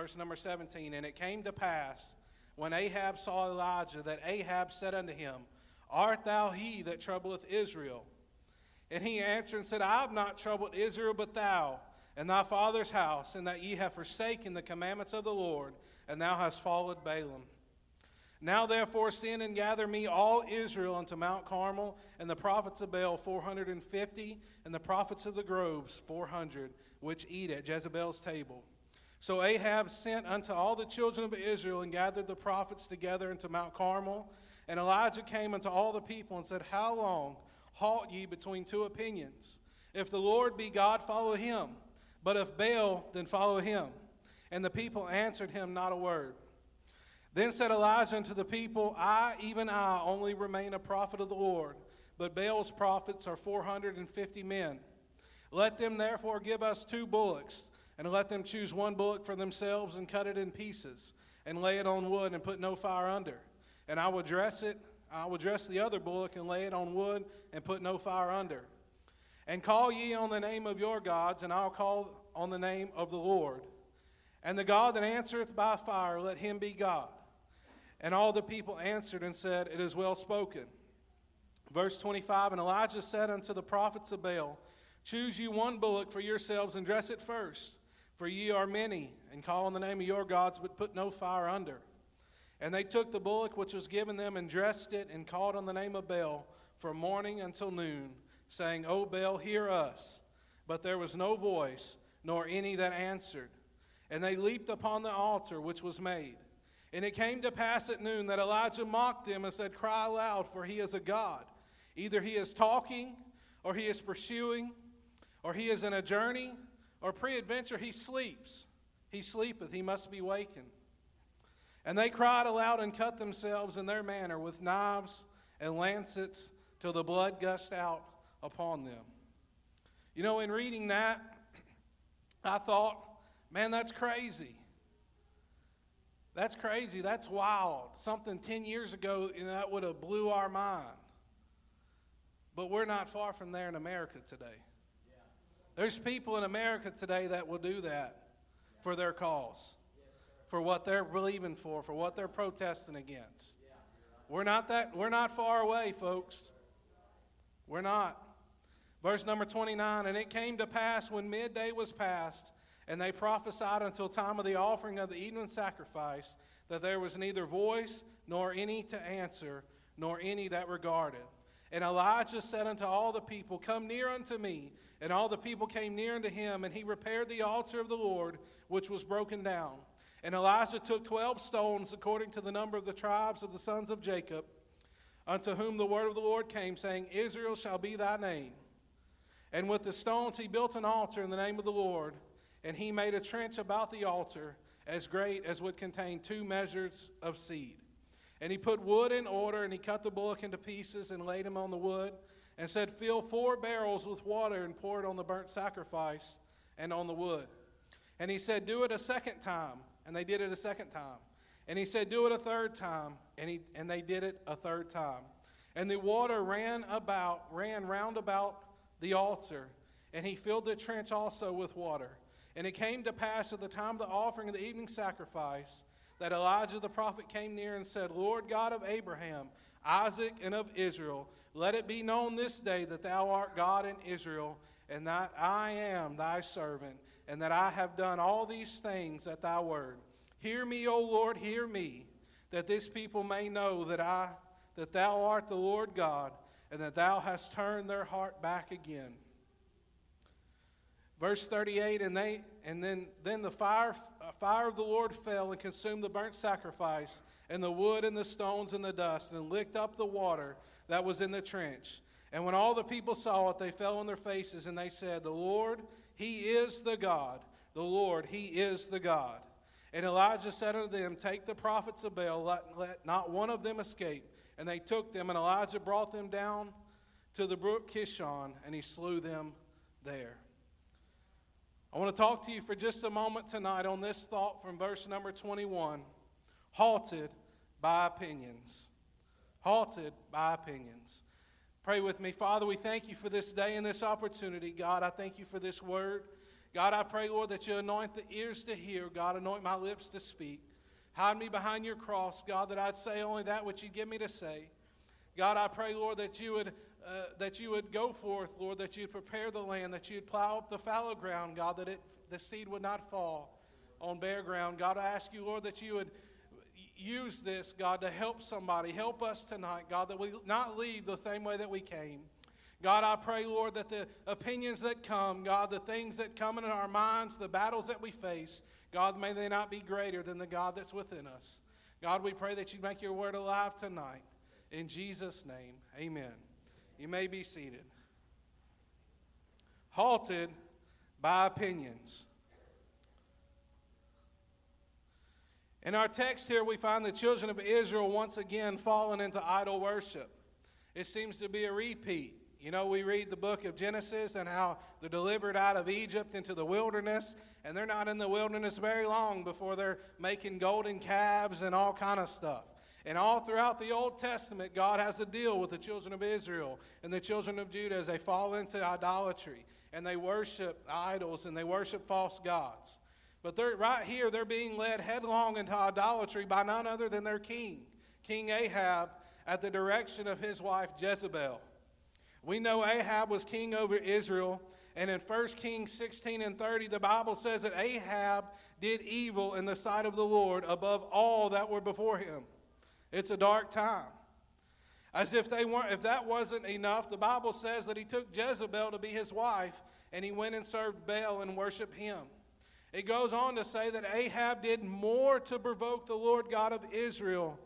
verse number 17. And it came to pass, when Ahab saw Elijah, that Ahab said unto him, Art thou he that troubleth Israel? And he answered and said, I have not troubled Israel, but thou, and thy father's house, and that ye have forsaken the commandments of the Lord, and thou hast followed Baalim. Now therefore send and gather me all Israel unto Mount Carmel, and the prophets of Baal four hundred and fifty, and the prophets of the groves four hundred, which eat at Jezebel's table. So Ahab sent unto all the children of Israel and gathered the prophets together into Mount Carmel. And Elijah came unto all the people and said, How long halt ye between two opinions? If the Lord be God, follow him. But if Baal, then follow him. And the people answered him not a word. Then said Elijah unto the people, I, even I, only remain a prophet of the Lord, but Baal's prophets are 450 men. Let them therefore give us two bullocks, and let them choose one bullock for themselves, and cut it in pieces, and lay it on wood, and put no fire under. And I will dress it, I will dress the other bullock, and lay it on wood, and put no fire under. And call ye on the name of your gods, and I'll call on the name of the Lord. And the God that answereth by fire, let him be God. And all the people answered and said, It is well spoken. Verse 25 And Elijah said unto the prophets of Baal, Choose you one bullock for yourselves and dress it first, for ye are many, and call on the name of your gods, but put no fire under. And they took the bullock which was given them and dressed it and called on the name of Baal from morning until noon, saying, O Baal, hear us. But there was no voice, nor any that answered. And they leaped upon the altar which was made. And it came to pass at noon that Elijah mocked them and said, Cry aloud, for he is a God. Either he is talking, or he is pursuing, or he is in a journey, or peradventure he sleeps. He sleepeth, he must be wakened. And they cried aloud and cut themselves in their manner with knives and lancets till the blood gushed out upon them. You know, in reading that, I thought, man, that's crazy. That's crazy. That's wild. Something 10 years ago you know, that would have blew our mind. But we're not far from there in America today. There's people in America today that will do that for their cause, for what they're believing for, for what they're protesting against. We're not that we're not far away, folks. We're not. Verse number 29, and it came to pass when midday was past and they prophesied until time of the offering of the evening sacrifice that there was neither voice nor any to answer, nor any that regarded. And Elijah said unto all the people, Come near unto me. And all the people came near unto him, and he repaired the altar of the Lord, which was broken down. And Elijah took twelve stones, according to the number of the tribes of the sons of Jacob, unto whom the word of the Lord came, saying, Israel shall be thy name. And with the stones he built an altar in the name of the Lord and he made a trench about the altar as great as would contain two measures of seed. And he put wood in order, and he cut the bullock into pieces and laid him on the wood, and said, Fill four barrels with water and pour it on the burnt sacrifice and on the wood. And he said, Do it a second time. And they did it a second time. And he said, Do it a third time. And, he, and they did it a third time. And the water ran about, ran round about the altar, and he filled the trench also with water. And it came to pass at the time of the offering of the evening sacrifice that Elijah the prophet came near and said, Lord God of Abraham, Isaac, and of Israel, let it be known this day that thou art God in Israel, and that I am thy servant, and that I have done all these things at thy word. Hear me, O Lord, hear me, that this people may know that I that thou art the Lord God, and that thou hast turned their heart back again. Verse 38, and they and then then the fire uh, fire of the Lord fell and consumed the burnt sacrifice and the wood and the stones and the dust and licked up the water that was in the trench. And when all the people saw it, they fell on their faces and they said, "The Lord, he is the God. The Lord, he is the God." And Elijah said unto them, Take the prophets of Baal, let, let not one of them escape. And they took them, and Elijah brought them down to the brook Kishon, and he slew them there. I want to talk to you for just a moment tonight on this thought from verse number 21 halted by opinions. Halted by opinions. Pray with me. Father, we thank you for this day and this opportunity. God, I thank you for this word. God, I pray, Lord, that you anoint the ears to hear. God, anoint my lips to speak. Hide me behind your cross, God, that I'd say only that which you give me to say. God, I pray, Lord, that you would uh, that you would go forth, Lord, that you'd prepare the land, that you'd plow up the fallow ground, God, that it, the seed would not fall on bare ground. God, I ask you, Lord, that you would use this, God, to help somebody. Help us tonight, God, that we not leave the same way that we came. God, I pray, Lord, that the opinions that come, God, the things that come in our minds, the battles that we face, God, may they not be greater than the God that's within us. God, we pray that you make your word alive tonight. In Jesus' name, amen. You may be seated. Halted by opinions. In our text here, we find the children of Israel once again fallen into idol worship. It seems to be a repeat. You know, we read the book of Genesis and how they're delivered out of Egypt into the wilderness, and they're not in the wilderness very long before they're making golden calves and all kind of stuff. And all throughout the Old Testament, God has to deal with the children of Israel and the children of Judah as they fall into idolatry and they worship idols and they worship false gods. But they're, right here, they're being led headlong into idolatry by none other than their king, King Ahab, at the direction of his wife Jezebel. We know Ahab was king over Israel, and in 1 Kings 16 and 30, the Bible says that Ahab did evil in the sight of the Lord above all that were before him. It's a dark time. As if they weren't if that wasn't enough, the Bible says that he took Jezebel to be his wife and he went and served Baal and worshiped him. It goes on to say that Ahab did more to provoke the Lord God of Israel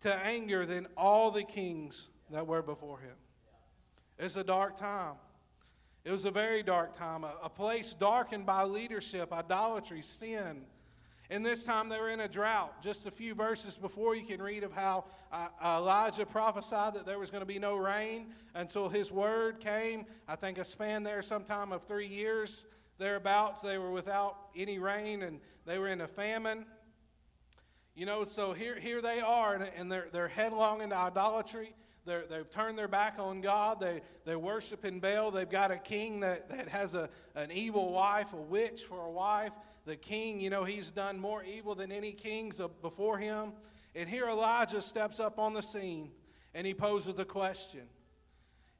to anger than all the kings that were before him. It's a dark time. It was a very dark time, a, a place darkened by leadership, idolatry, sin and this time they were in a drought. Just a few verses before, you can read of how uh, Elijah prophesied that there was going to be no rain until his word came. I think a span there sometime of three years thereabouts. They were without any rain and they were in a famine. You know, so here, here they are, and, and they're, they're headlong into idolatry. They're, they've turned their back on God. They, they're worshiping Baal. They've got a king that, that has a, an evil wife, a witch for a wife the king, you know, he's done more evil than any kings before him. And here Elijah steps up on the scene and he poses a question.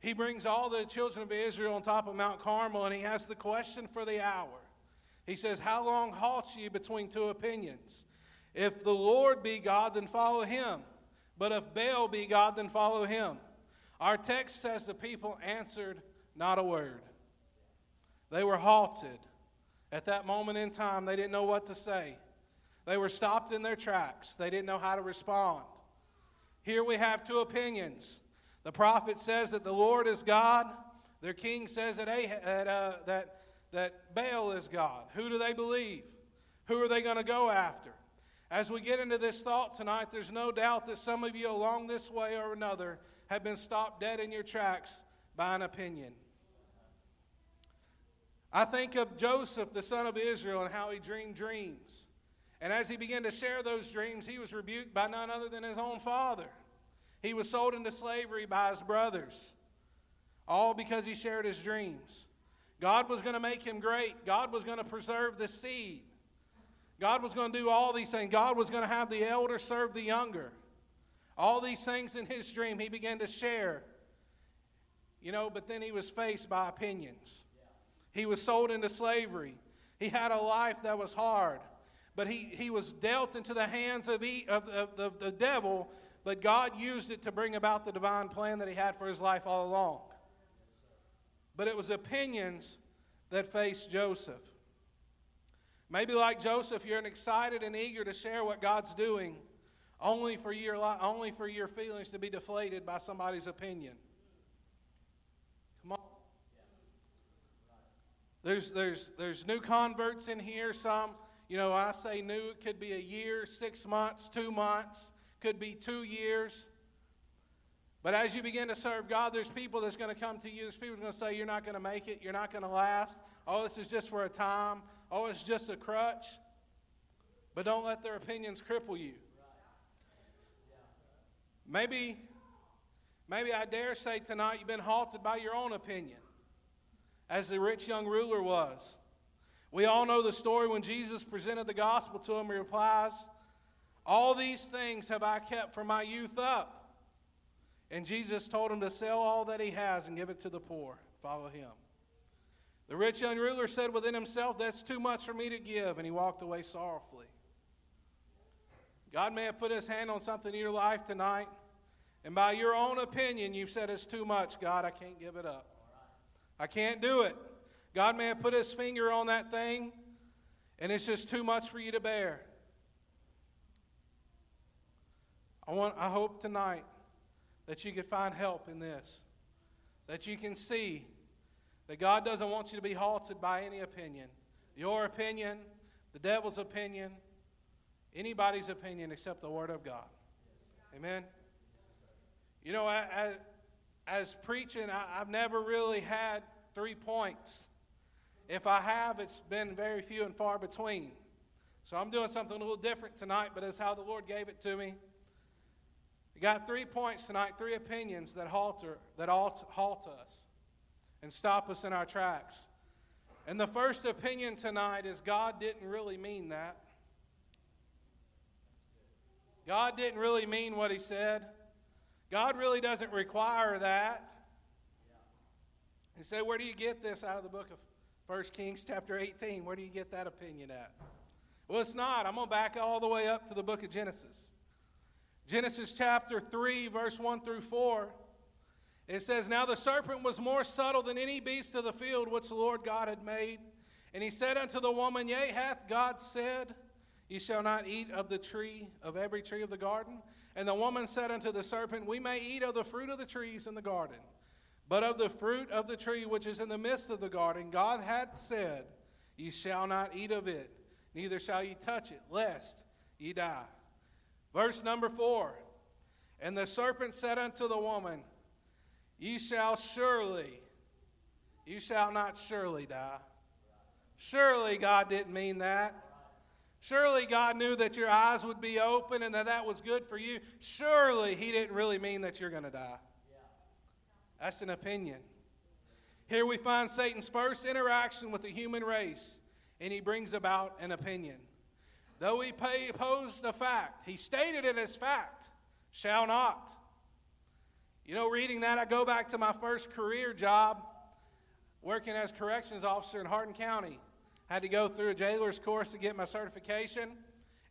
He brings all the children of Israel on top of Mount Carmel and he has the question for the hour. He says, How long halt ye between two opinions? If the Lord be God, then follow him. But if Baal be God, then follow him. Our text says the people answered not a word. They were halted. At that moment in time, they didn't know what to say. They were stopped in their tracks. They didn't know how to respond. Here we have two opinions. The prophet says that the Lord is God. Their king says that, that, uh, that, that Baal is God. Who do they believe? Who are they going to go after? As we get into this thought tonight, there's no doubt that some of you along this way or another have been stopped dead in your tracks by an opinion. I think of Joseph, the son of Israel, and how he dreamed dreams. And as he began to share those dreams, he was rebuked by none other than his own father. He was sold into slavery by his brothers, all because he shared his dreams. God was going to make him great, God was going to preserve the seed. God was going to do all these things. God was going to have the elder serve the younger. All these things in his dream, he began to share. You know, but then he was faced by opinions. He was sold into slavery. He had a life that was hard. But he, he was dealt into the hands of, he, of, of, of the devil, but God used it to bring about the divine plan that he had for his life all along. But it was opinions that faced Joseph. Maybe like Joseph, you're excited and eager to share what God's doing, only for your, only for your feelings to be deflated by somebody's opinion. Come on. There's, there's, there's new converts in here. Some, you know, I say new, it could be a year, six months, two months, could be two years. But as you begin to serve God, there's people that's going to come to you. There's people going to say, You're not going to make it. You're not going to last. Oh, this is just for a time. Oh, it's just a crutch. But don't let their opinions cripple you. Maybe, maybe I dare say tonight you've been halted by your own opinion as the rich young ruler was. We all know the story when Jesus presented the gospel to him. He replies, All these things have I kept from my youth up. And Jesus told him to sell all that he has and give it to the poor. Follow him. The rich young ruler said within himself, That's too much for me to give. And he walked away sorrowfully. God may have put his hand on something in your life tonight. And by your own opinion, you've said it's too much. God, I can't give it up. I can't do it. God may have put his finger on that thing, and it's just too much for you to bear. I, want, I hope tonight that you can find help in this, that you can see that God doesn't want you to be halted by any opinion. Your opinion, the devil's opinion, anybody's opinion except the Word of God. Amen. You know, as, as preaching, I, have never really had three points. If I have, it's been very few and far between. So I'm doing something a little different tonight, but it's how the Lord gave it to me. We got three points tonight, three opinions that halter, that halt, halt us and stop us in our tracks. And the first opinion tonight is God didn't really mean that. God didn't really mean what he said. God really doesn't require that. He said, Where do you get this out of the book of 1 Kings, chapter 18? Where do you get that opinion at? Well, it's not. I'm going to back all the way up to the book of Genesis. Genesis chapter 3, verse 1 through 4. It says, Now the serpent was more subtle than any beast of the field which the Lord God had made. And he said unto the woman, Yea, hath God said, Ye shall not eat of the tree, of every tree of the garden? And the woman said unto the serpent, We may eat of the fruit of the trees in the garden. But of the fruit of the tree which is in the midst of the garden, God hath said, Ye shall not eat of it, neither shall ye touch it, lest ye die. Verse number four And the serpent said unto the woman, Ye shall surely, you shall not surely die. Surely God didn't mean that. Surely God knew that your eyes would be open and that that was good for you. Surely He didn't really mean that you're going to die. That's an opinion. Here we find Satan's first interaction with the human race, and he brings about an opinion. Though he posed a fact, he stated it as fact, shall not. You know, reading that, I go back to my first career job working as corrections officer in Hardin County. I had to go through a jailer's course to get my certification.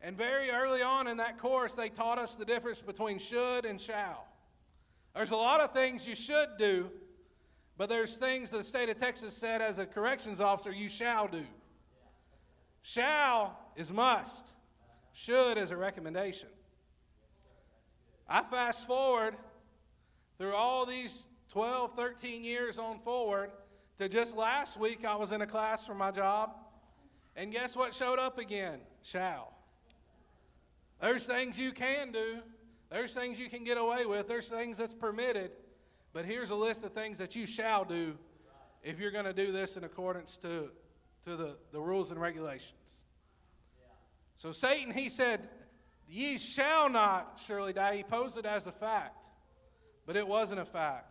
And very early on in that course, they taught us the difference between should and shall. There's a lot of things you should do, but there's things the state of Texas said as a corrections officer you shall do. Shall is must, should is a recommendation. I fast forward through all these 12, 13 years on forward to just last week, I was in a class for my job, and guess what showed up again? Shall. There's things you can do, there's things you can get away with, there's things that's permitted, but here's a list of things that you shall do if you're going to do this in accordance to, to the, the rules and regulations. So Satan, he said, Ye shall not surely die. He posed it as a fact, but it wasn't a fact.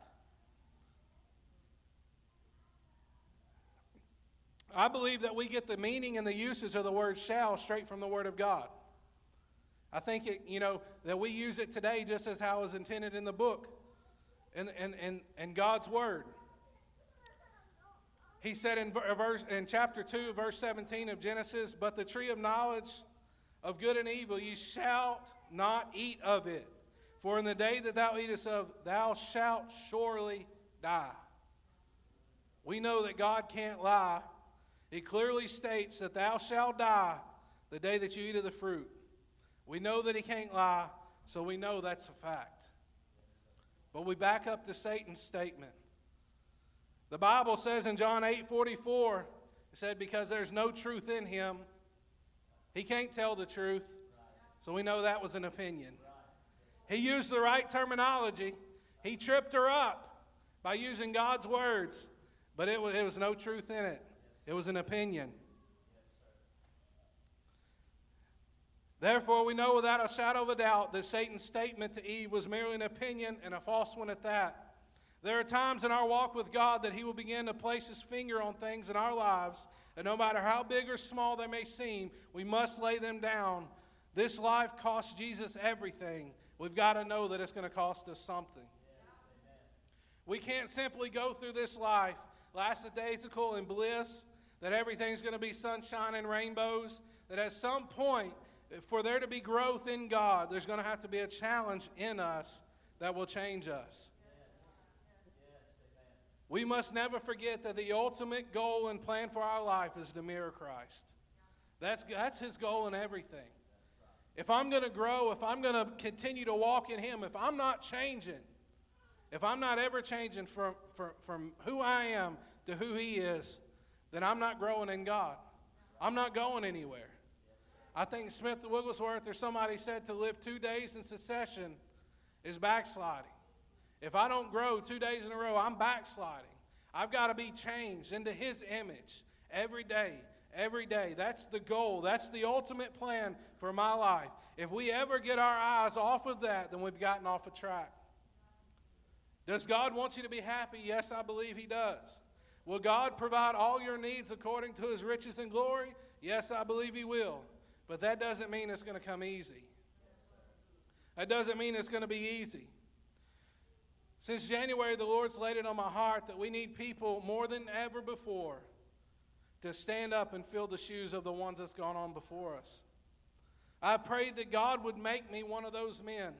I believe that we get the meaning and the usage of the word shall straight from the Word of God. I think it, you know, that we use it today just as how it was intended in the book and, and, and, and God's Word. He said in, verse, in chapter 2, verse 17 of Genesis, But the tree of knowledge of good and evil, ye shalt not eat of it. For in the day that thou eatest of, thou shalt surely die. We know that God can't lie. He clearly states that thou shalt die the day that you eat of the fruit. We know that he can't lie, so we know that's a fact. But we back up to Satan's statement. The Bible says in John 8 44, it said, Because there's no truth in him, he can't tell the truth. So we know that was an opinion. He used the right terminology. He tripped her up by using God's words, but it was, it was no truth in it. It was an opinion. Therefore, we know without a shadow of a doubt that Satan's statement to Eve was merely an opinion and a false one at that. There are times in our walk with God that He will begin to place His finger on things in our lives, and no matter how big or small they may seem, we must lay them down. This life costs Jesus everything. We've got to know that it's going to cost us something. We can't simply go through this life lackadaisical and bliss, that everything's going to be sunshine and rainbows, that at some point, for there to be growth in God, there's going to have to be a challenge in us that will change us. We must never forget that the ultimate goal and plan for our life is to mirror Christ. That's, that's his goal in everything. If I'm going to grow, if I'm going to continue to walk in him, if I'm not changing, if I'm not ever changing from, from, from who I am to who He is, then I'm not growing in God. I'm not going anywhere. I think Smith Wigglesworth or somebody said to live two days in succession is backsliding. If I don't grow two days in a row, I'm backsliding. I've got to be changed into His image every day, every day. That's the goal. That's the ultimate plan for my life. If we ever get our eyes off of that, then we've gotten off a track. Does God want you to be happy? Yes, I believe He does. Will God provide all your needs according to His riches and glory? Yes, I believe He will. But that doesn't mean it's going to come easy. That doesn't mean it's going to be easy. Since January, the Lord's laid it on my heart that we need people more than ever before to stand up and fill the shoes of the ones that's gone on before us. I prayed that God would make me one of those men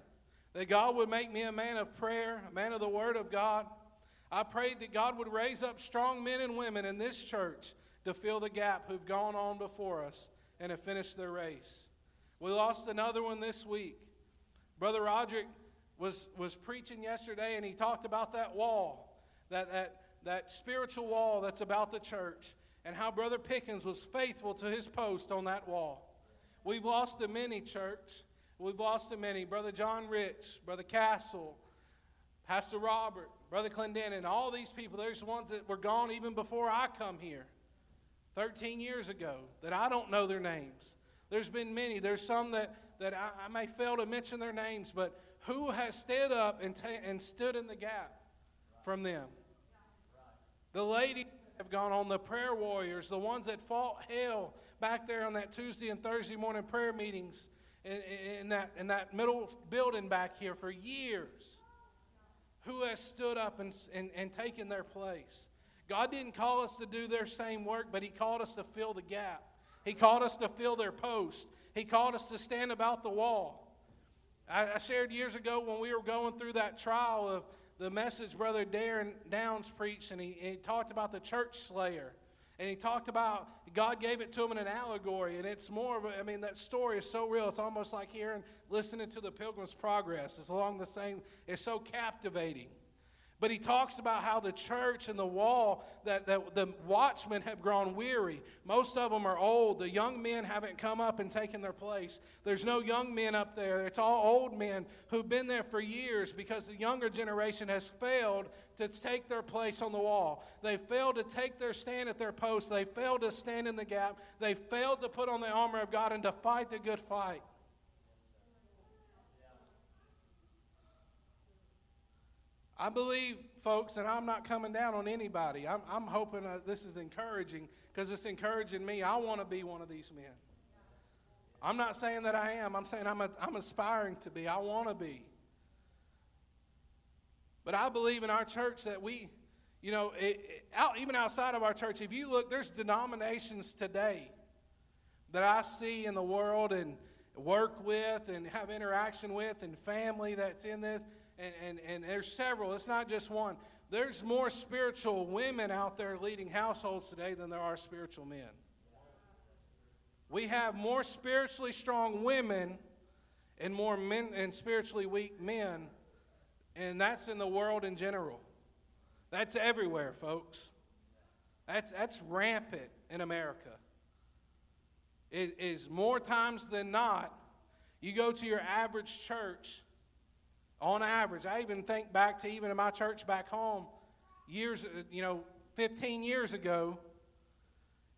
that God would make me a man of prayer, a man of the Word of God. I prayed that God would raise up strong men and women in this church to fill the gap who've gone on before us and have finished their race. We lost another one this week. Brother Roderick was, was preaching yesterday and he talked about that wall, that, that, that spiritual wall that's about the church, and how Brother Pickens was faithful to his post on that wall. We've lost a many, church. We've lost too many. Brother John Rich, Brother Castle, Pastor Robert, Brother Clendenin, all these people, there's ones that were gone even before I come here 13 years ago that I don't know their names. There's been many. There's some that, that I, I may fail to mention their names, but who has stood up and, ta- and stood in the gap from them? The ladies have gone on, the prayer warriors, the ones that fought hell back there on that Tuesday and Thursday morning prayer meetings in, in, that, in that middle building back here for years who has stood up and, and, and taken their place. God didn't call us to do their same work, but He called us to fill the gap. He called us to fill their post. He called us to stand about the wall. I, I shared years ago when we were going through that trial of the message Brother Darren Downs preached, and he, and he talked about the church slayer. And he talked about God gave it to him in an allegory, and it's more of a, I mean, that story is so real. It's almost like hearing, listening to the Pilgrim's Progress. It's along the same, it's so captivating. But he talks about how the church and the wall, that, that the watchmen have grown weary. Most of them are old. The young men haven't come up and taken their place. There's no young men up there. It's all old men who've been there for years because the younger generation has failed to take their place on the wall. They failed to take their stand at their post. They failed to stand in the gap. They failed to put on the armor of God and to fight the good fight. I believe, folks, and I'm not coming down on anybody. I'm, I'm hoping uh, this is encouraging because it's encouraging me. I want to be one of these men. I'm not saying that I am. I'm saying I'm, a, I'm aspiring to be. I want to be. But I believe in our church that we, you know, it, it, out, even outside of our church, if you look, there's denominations today that I see in the world and work with and have interaction with and family that's in this and, and, and there's several, it's not just one. There's more spiritual women out there leading households today than there are spiritual men. We have more spiritually strong women and more men and spiritually weak men, and that's in the world in general. That's everywhere, folks. That's, that's rampant in America. It is more times than not, you go to your average church, on average, I even think back to even in my church back home, years, uh, you know, 15 years ago,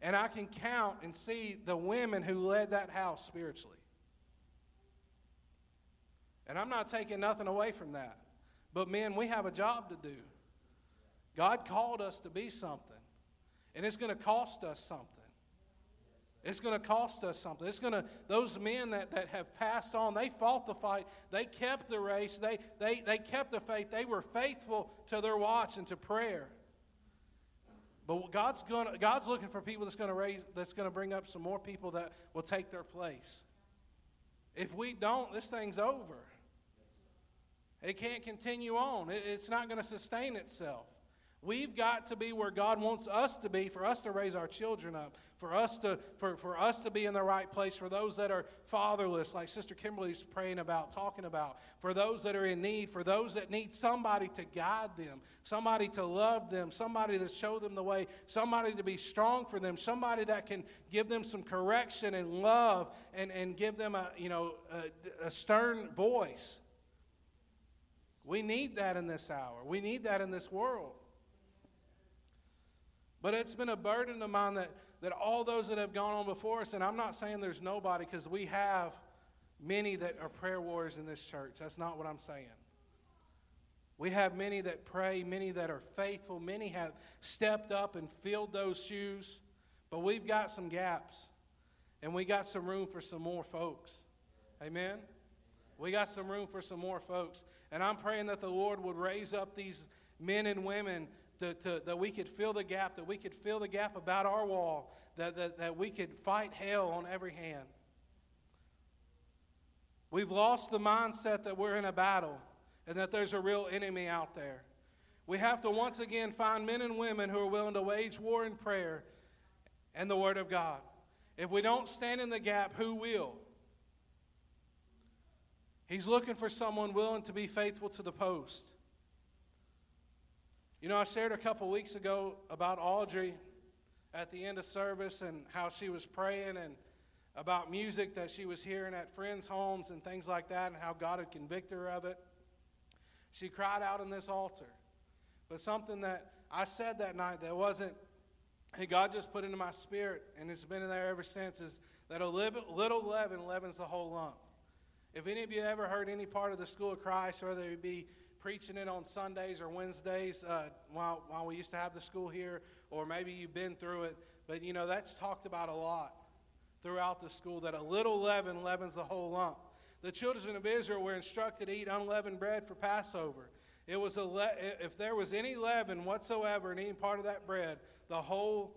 and I can count and see the women who led that house spiritually. And I'm not taking nothing away from that. But men, we have a job to do. God called us to be something, and it's going to cost us something. It's going to cost us something. It's going to, those men that, that have passed on, they fought the fight. They kept the race. They, they, they kept the faith. They were faithful to their watch and to prayer. But God's, to, God's looking for people that's going, to raise, that's going to bring up some more people that will take their place. If we don't, this thing's over. It can't continue on, it, it's not going to sustain itself. We've got to be where God wants us to be for us to raise our children up, for us to, for, for us to be in the right place, for those that are fatherless, like Sister Kimberly's praying about, talking about, for those that are in need, for those that need somebody to guide them, somebody to love them, somebody to show them the way, somebody to be strong for them, somebody that can give them some correction and love and, and give them a, you know, a, a stern voice. We need that in this hour. We need that in this world. But it's been a burden of mine that, that all those that have gone on before us, and I'm not saying there's nobody because we have many that are prayer warriors in this church. That's not what I'm saying. We have many that pray, many that are faithful, many have stepped up and filled those shoes, but we've got some gaps, and we got some room for some more folks. Amen? We got some room for some more folks. And I'm praying that the Lord would raise up these men and women to, to, that we could fill the gap, that we could fill the gap about our wall, that, that, that we could fight hell on every hand. We've lost the mindset that we're in a battle and that there's a real enemy out there. We have to once again find men and women who are willing to wage war in prayer and the Word of God. If we don't stand in the gap, who will? He's looking for someone willing to be faithful to the post. You know, I shared a couple weeks ago about Audrey at the end of service and how she was praying and about music that she was hearing at friends' homes and things like that and how God had convicted her of it. She cried out in this altar. But something that I said that night that wasn't, hey, God just put into my spirit, and it's been in there ever since, is that a little leaven leavens the whole lump. If any of you ever heard any part of the School of Christ, whether it be preaching it on Sundays or Wednesdays uh, while, while we used to have the school here, or maybe you've been through it. But you know, that's talked about a lot throughout the school that a little leaven leavens the whole lump. The children of Israel were instructed to eat unleavened bread for Passover. It was a le- if there was any leaven whatsoever in any part of that bread, the whole,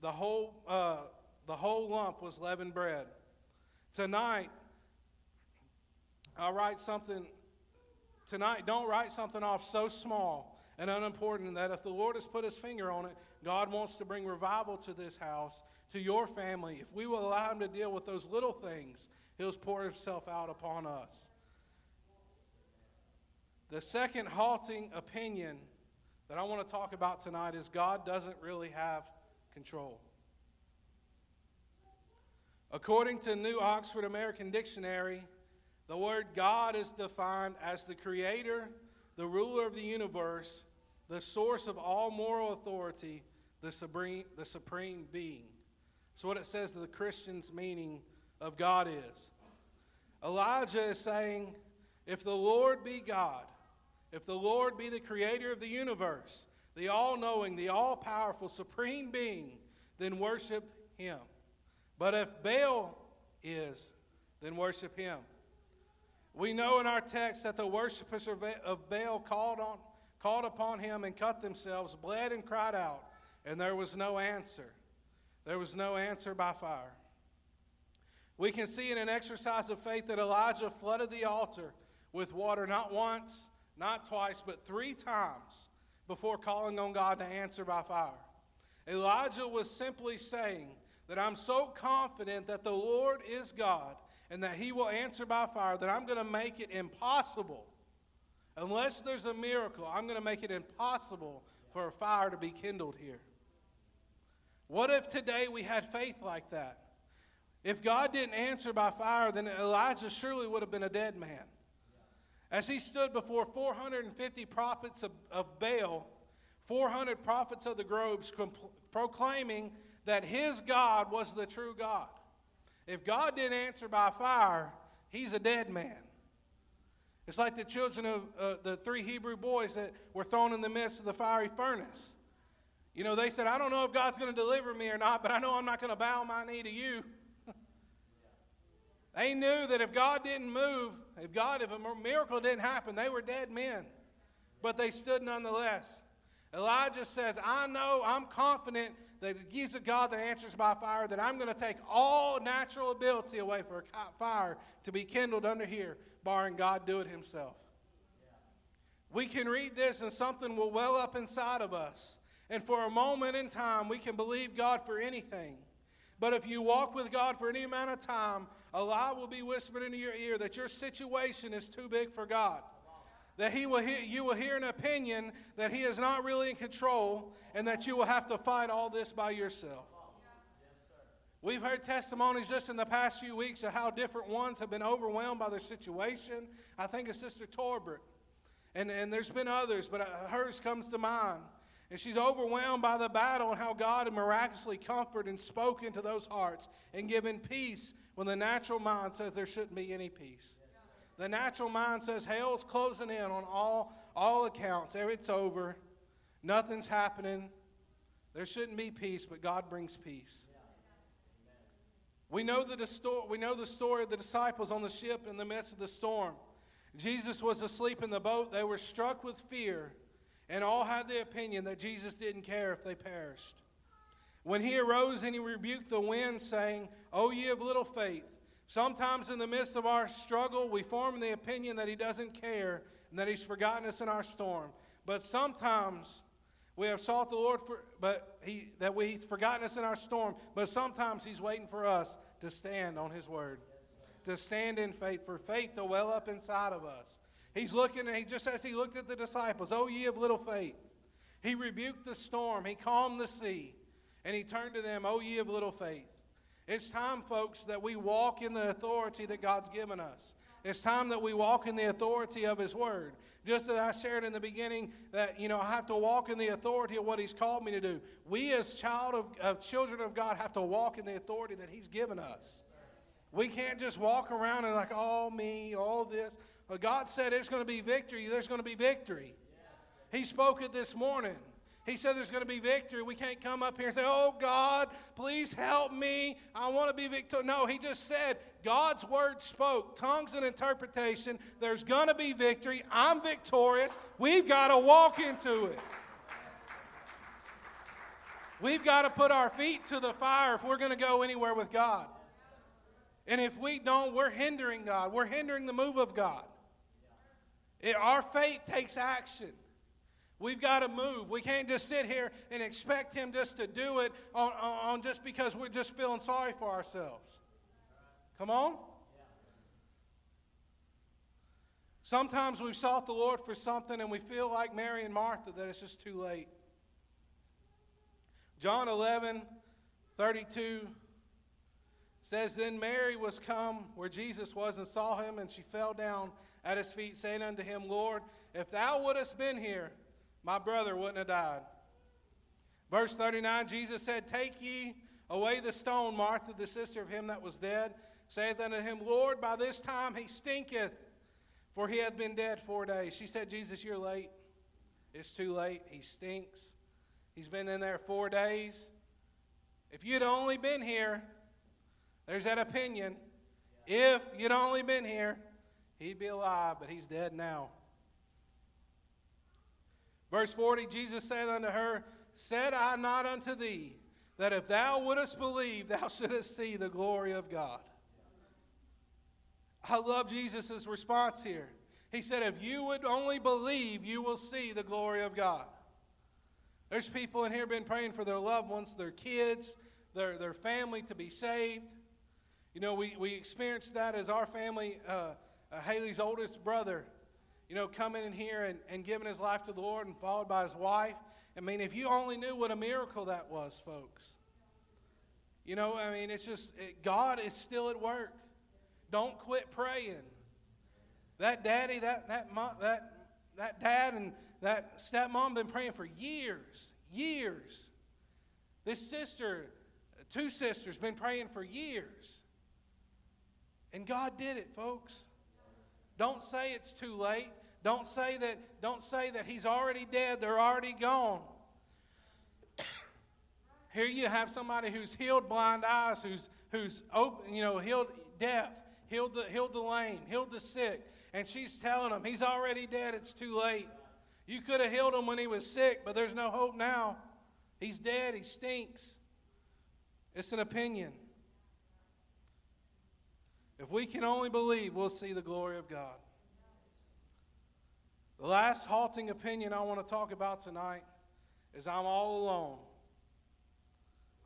the whole, uh, the whole lump was leavened bread. Tonight, I'll write something tonight, don't write something off so small and unimportant that if the Lord has put his finger on it, God wants to bring revival to this house, to your family. If we will allow him to deal with those little things, he'll pour himself out upon us. The second halting opinion that I want to talk about tonight is God doesn't really have control. According to New Oxford American Dictionary, the word God is defined as the creator, the ruler of the universe, the source of all moral authority, the supreme, the supreme being. So, what it says the Christian's meaning of God is. Elijah is saying, if the Lord be God, if the Lord be the creator of the universe, the all knowing, the all powerful, supreme being, then worship him. But if Baal is, then worship him. We know in our text that the worshippers of Baal called, on, called upon him and cut themselves, bled and cried out, and there was no answer. There was no answer by fire. We can see in an exercise of faith that Elijah flooded the altar with water not once, not twice, but three times before calling on God to answer by fire. Elijah was simply saying that I'm so confident that the Lord is God and that He will answer by fire, that I'm going to make it impossible, unless there's a miracle, I'm going to make it impossible for a fire to be kindled here. What if today we had faith like that? If God didn't answer by fire, then Elijah surely would have been a dead man. As he stood before 450 prophets of, of Baal, 400 prophets of the groves, compl- proclaiming that his God was the true God. If God didn't answer by fire, he's a dead man. It's like the children of uh, the three Hebrew boys that were thrown in the midst of the fiery furnace. You know, they said, I don't know if God's going to deliver me or not, but I know I'm not going to bow my knee to you. they knew that if God didn't move, if God, if a miracle didn't happen, they were dead men. But they stood nonetheless. Elijah says, I know, I'm confident that He's a God that answers by fire, that I'm going to take all natural ability away for a fire to be kindled under here, barring God do it Himself. We can read this and something will well up inside of us. And for a moment in time, we can believe God for anything. But if you walk with God for any amount of time, a lie will be whispered into your ear that your situation is too big for God. That he will hear, you will hear an opinion that He is not really in control and that you will have to fight all this by yourself. We've heard testimonies just in the past few weeks of how different ones have been overwhelmed by their situation. I think of Sister Torbert. And, and there's been others, but uh, hers comes to mind. And she's overwhelmed by the battle and how God had miraculously comforted and spoken to those hearts and given peace when the natural mind says there shouldn't be any peace. The natural mind says hell's closing in on all, all accounts. It's over. Nothing's happening. There shouldn't be peace, but God brings peace. We know, the we know the story of the disciples on the ship in the midst of the storm. Jesus was asleep in the boat. They were struck with fear and all had the opinion that Jesus didn't care if they perished. When he arose and he rebuked the wind, saying, O ye of little faith, sometimes in the midst of our struggle, we form the opinion that he doesn't care and that he's forgotten us in our storm. But sometimes we have sought the Lord for, but he, that we, he's forgotten us in our storm, but sometimes he's waiting for us to stand on his word, to stand in faith, for faith to well up inside of us. He's looking, and he just as he looked at the disciples, Oh, ye of little faith. He rebuked the storm, he calmed the sea, and he turned to them, Oh, ye of little faith. It's time, folks, that we walk in the authority that God's given us. It's time that we walk in the authority of His Word. Just as I shared in the beginning, that you know I have to walk in the authority of what He's called me to do. We, as child of, of children of God, have to walk in the authority that He's given us. We can't just walk around and like, oh me, all this. But God said it's going to be victory. There's going to be victory. He spoke it this morning. He said there's going to be victory. We can't come up here and say, Oh, God, please help me. I want to be victorious. No, he just said God's word spoke, tongues and interpretation. There's going to be victory. I'm victorious. We've got to walk into it. We've got to put our feet to the fire if we're going to go anywhere with God. And if we don't, we're hindering God, we're hindering the move of God. It, our faith takes action. We've got to move. We can't just sit here and expect Him just to do it on, on, on just because we're just feeling sorry for ourselves. Come on? Sometimes we've sought the Lord for something and we feel like Mary and Martha that it's just too late. John 11, 32 says, Then Mary was come where Jesus was and saw him, and she fell down at his feet, saying unto him, Lord, if thou wouldst been here, my brother wouldn't have died. Verse 39 Jesus said, Take ye away the stone, Martha, the sister of him that was dead, saith unto him, Lord, by this time he stinketh, for he hath been dead four days. She said, Jesus, you're late. It's too late. He stinks. He's been in there four days. If you'd only been here, there's that opinion. If you'd only been here, he'd be alive, but he's dead now. Verse 40 Jesus said unto her, Said I not unto thee, that if thou wouldest believe, thou shouldest see the glory of God? I love Jesus' response here. He said, If you would only believe, you will see the glory of God. There's people in here been praying for their loved ones, their kids, their, their family to be saved. You know, we, we experienced that as our family, uh, uh, Haley's oldest brother, you know, coming in here and, and giving his life to the Lord and followed by his wife. I mean, if you only knew what a miracle that was, folks. You know, I mean, it's just, it, God is still at work. Don't quit praying. That daddy, that, that, mom, that, that dad and that stepmom been praying for years, years. This sister, two sisters, been praying for years. And God did it, folks. Don't say it's too late. Don't say that, don't say that he's already dead, they're already gone. Here you have somebody who's healed blind eyes, who's, who's open, you know, healed deaf, healed the, healed the lame, healed the sick. And she's telling him, he's already dead, it's too late. You could have healed him when he was sick, but there's no hope now. He's dead, he stinks. It's an opinion. If we can only believe, we'll see the glory of God. The last halting opinion I want to talk about tonight is I'm all alone.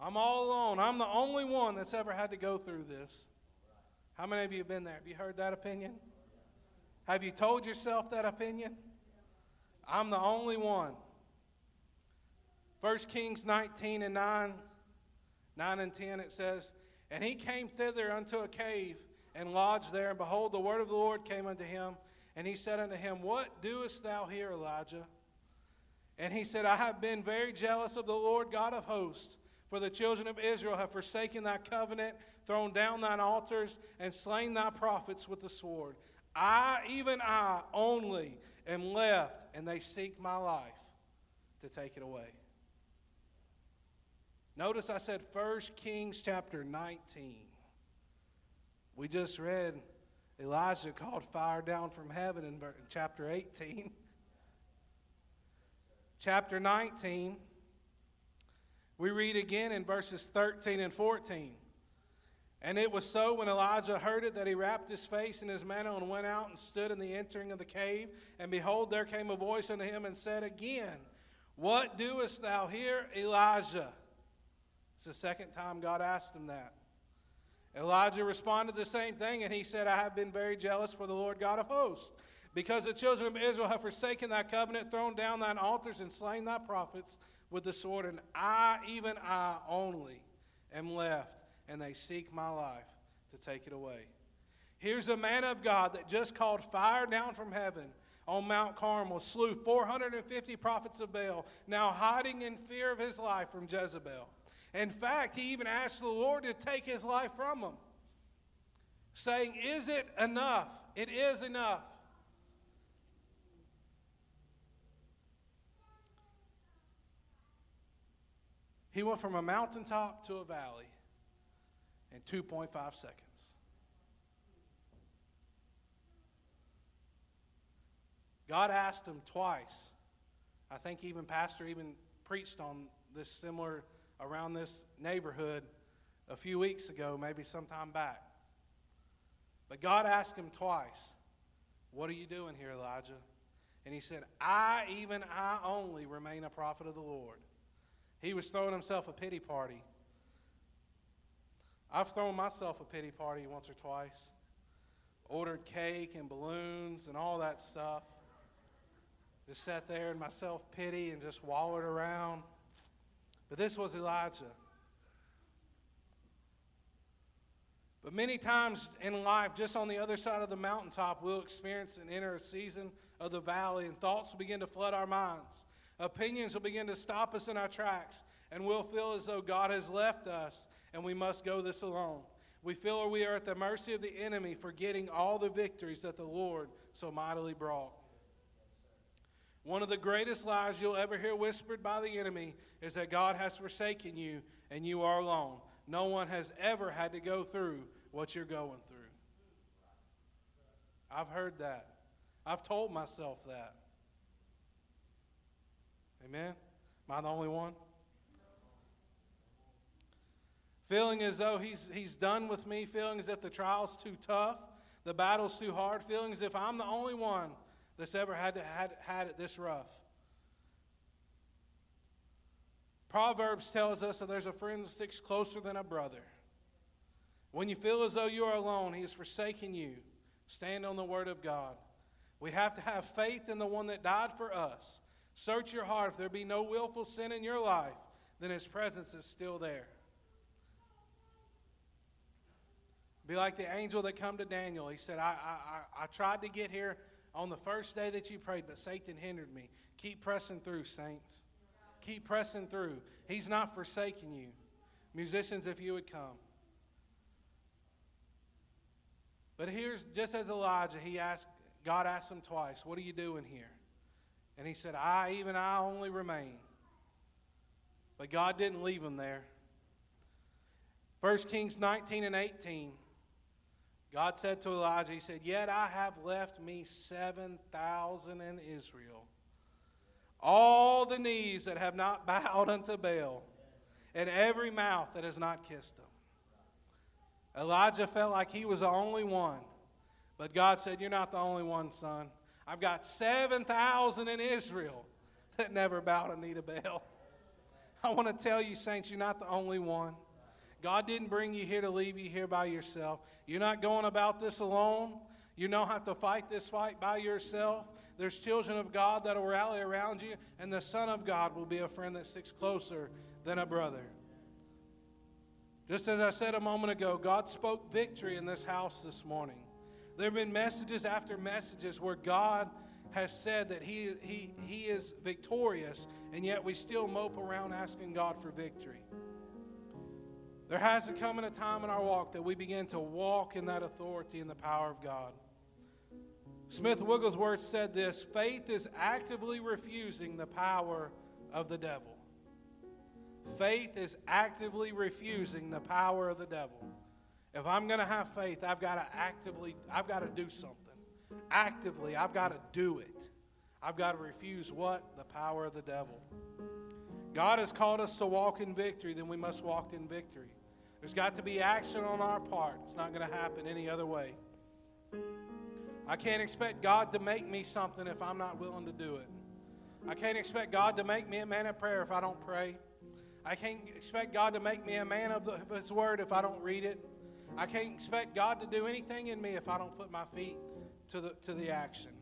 I'm all alone. I'm the only one that's ever had to go through this. How many of you have been there? Have you heard that opinion? Have you told yourself that opinion? I'm the only one. 1 Kings 19 and 9, 9 and 10, it says, And he came thither unto a cave and lodged there, and behold, the word of the Lord came unto him, and he said unto him, What doest thou here, Elijah? And he said, I have been very jealous of the Lord God of hosts for the children of Israel have forsaken thy covenant, thrown down thine altars, and slain thy prophets with the sword. I, even I, only am left, and they seek my life to take it away. Notice I said 1 Kings chapter 19. We just read Elijah called fire down from heaven in chapter 18. chapter 19 we read again in verses 13 and 14. And it was so when Elijah heard it that he wrapped his face in his mantle and went out and stood in the entering of the cave. And behold, there came a voice unto him and said again, What doest thou here, Elijah? It's the second time God asked him that. Elijah responded the same thing, and he said, I have been very jealous for the Lord God of hosts, because the children of Israel have forsaken thy covenant, thrown down thine altars, and slain thy prophets with the sword, and I, even I only, am left, and they seek my life to take it away. Here's a man of God that just called fire down from heaven on Mount Carmel, slew 450 prophets of Baal, now hiding in fear of his life from Jezebel. In fact, he even asked the Lord to take his life from him, saying, Is it enough? It is enough. He went from a mountaintop to a valley in 2.5 seconds. God asked him twice. I think even Pastor even preached on this similar around this neighborhood a few weeks ago, maybe sometime back. But God asked him twice, What are you doing here, Elijah? And he said, I, even I only, remain a prophet of the Lord. He was throwing himself a pity party. I've thrown myself a pity party once or twice. Ordered cake and balloons and all that stuff. Just sat there in my self pity and just wallowed around. But this was Elijah. But many times in life, just on the other side of the mountaintop, we'll experience and enter a season of the valley, and thoughts will begin to flood our minds. Opinions will begin to stop us in our tracks, and we'll feel as though God has left us and we must go this alone. We feel we are at the mercy of the enemy, forgetting all the victories that the Lord so mightily brought. One of the greatest lies you'll ever hear whispered by the enemy is that God has forsaken you and you are alone. No one has ever had to go through what you're going through. I've heard that. I've told myself that. Amen? Am I the only one? Feeling as though he's, he's done with me, feeling as if the trial's too tough, the battle's too hard, feeling as if I'm the only one that's ever had, to, had, had it this rough. Proverbs tells us that there's a friend that sticks closer than a brother. When you feel as though you are alone, he is forsaken you. Stand on the word of God. We have to have faith in the one that died for us. Search your heart. If there be no willful sin in your life, then his presence is still there. Be like the angel that come to Daniel. He said, I, I, I tried to get here on the first day that you prayed, but Satan hindered me. Keep pressing through, saints. Keep pressing through. He's not forsaking you. Musicians, if you would come. But here's just as Elijah, he asked, God asked him twice, What are you doing here? And he said, I, even I, only remain. But God didn't leave him there. 1 Kings 19 and 18. God said to Elijah, He said, Yet I have left me 7,000 in Israel, all the knees that have not bowed unto Baal, and every mouth that has not kissed him. Elijah felt like he was the only one. But God said, You're not the only one, son. I've got 7,000 in Israel that never bowed a knee to Baal. I want to tell you, saints, you're not the only one. God didn't bring you here to leave you here by yourself. You're not going about this alone. You don't have to fight this fight by yourself. There's children of God that will rally around you, and the Son of God will be a friend that sticks closer than a brother. Just as I said a moment ago, God spoke victory in this house this morning. There have been messages after messages where God has said that he, he, he is victorious, and yet we still mope around asking God for victory. There has to come in a time in our walk that we begin to walk in that authority and the power of God. Smith Wigglesworth said this faith is actively refusing the power of the devil. Faith is actively refusing the power of the devil. If I'm going to have faith, I've got to actively, I've got to do something. Actively, I've got to do it. I've got to refuse what? The power of the devil. God has called us to walk in victory, then we must walk in victory. There's got to be action on our part. It's not going to happen any other way. I can't expect God to make me something if I'm not willing to do it. I can't expect God to make me a man of prayer if I don't pray. I can't expect God to make me a man of, the, of His Word if I don't read it. I can't expect God to do anything in me if I don't put my feet to the, to the action.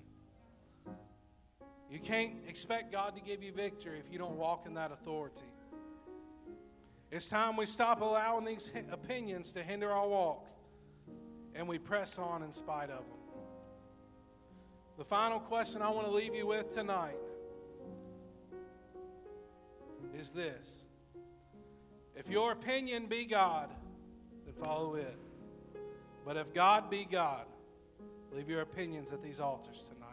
You can't expect God to give you victory if you don't walk in that authority. It's time we stop allowing these opinions to hinder our walk and we press on in spite of them. The final question I want to leave you with tonight is this if your opinion be God, then follow it. But if God be God, leave your opinions at these altars tonight.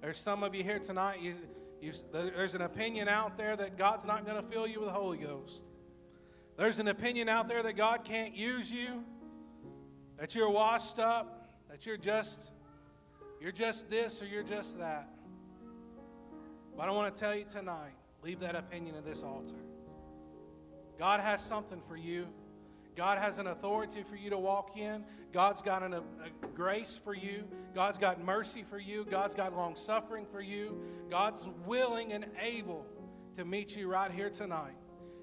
There's some of you here tonight, you, you, there's an opinion out there that God's not going to fill you with the Holy Ghost. There's an opinion out there that God can't use you, that you're washed up, that you're just you're just this or you're just that. But I want to tell you tonight Leave that opinion at this altar. God has something for you. God has an authority for you to walk in. God's got an, a, a grace for you. God's got mercy for you. God's got long suffering for you. God's willing and able to meet you right here tonight.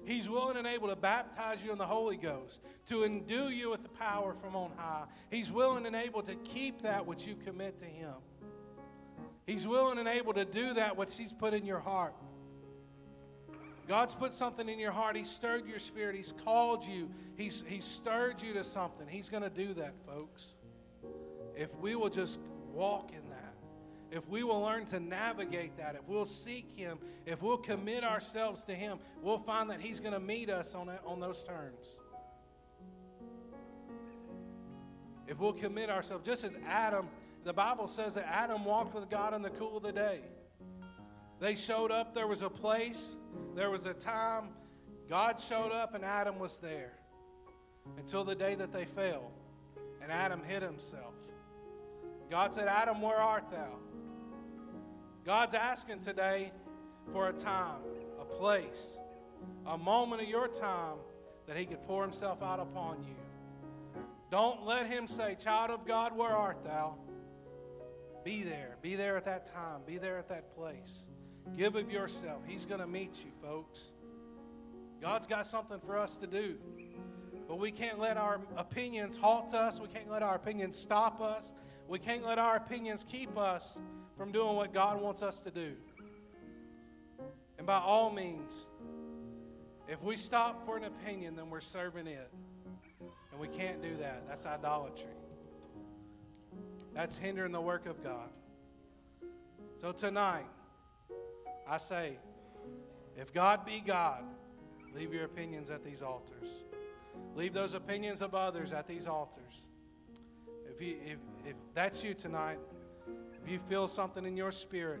He's willing and able to baptize you in the Holy Ghost, to endue you with the power from on high. He's willing and able to keep that which you commit to Him. He's willing and able to do that which He's put in your heart. God's put something in your heart. He's stirred your spirit. He's called you. He's, he's stirred you to something. He's going to do that, folks. If we will just walk in that, if we will learn to navigate that, if we'll seek Him, if we'll commit ourselves to Him, we'll find that He's going to meet us on, that, on those terms. If we'll commit ourselves, just as Adam, the Bible says that Adam walked with God in the cool of the day. They showed up, there was a place, there was a time God showed up and Adam was there until the day that they fell and Adam hid himself. God said, Adam, where art thou? God's asking today for a time, a place, a moment of your time that He could pour Himself out upon you. Don't let Him say, Child of God, where art thou? Be there. Be there at that time. Be there at that place. Give of yourself. He's going to meet you, folks. God's got something for us to do. But we can't let our opinions halt us. We can't let our opinions stop us. We can't let our opinions keep us from doing what God wants us to do. And by all means, if we stop for an opinion, then we're serving it. And we can't do that. That's idolatry. That's hindering the work of God. So tonight, I say, if God be God, leave your opinions at these altars. Leave those opinions of others at these altars. If you, if, if that's you tonight, if you feel something in your spirit,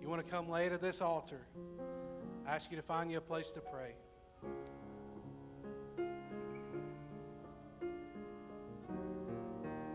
you want to come lay to this altar, I ask you to find you a place to pray.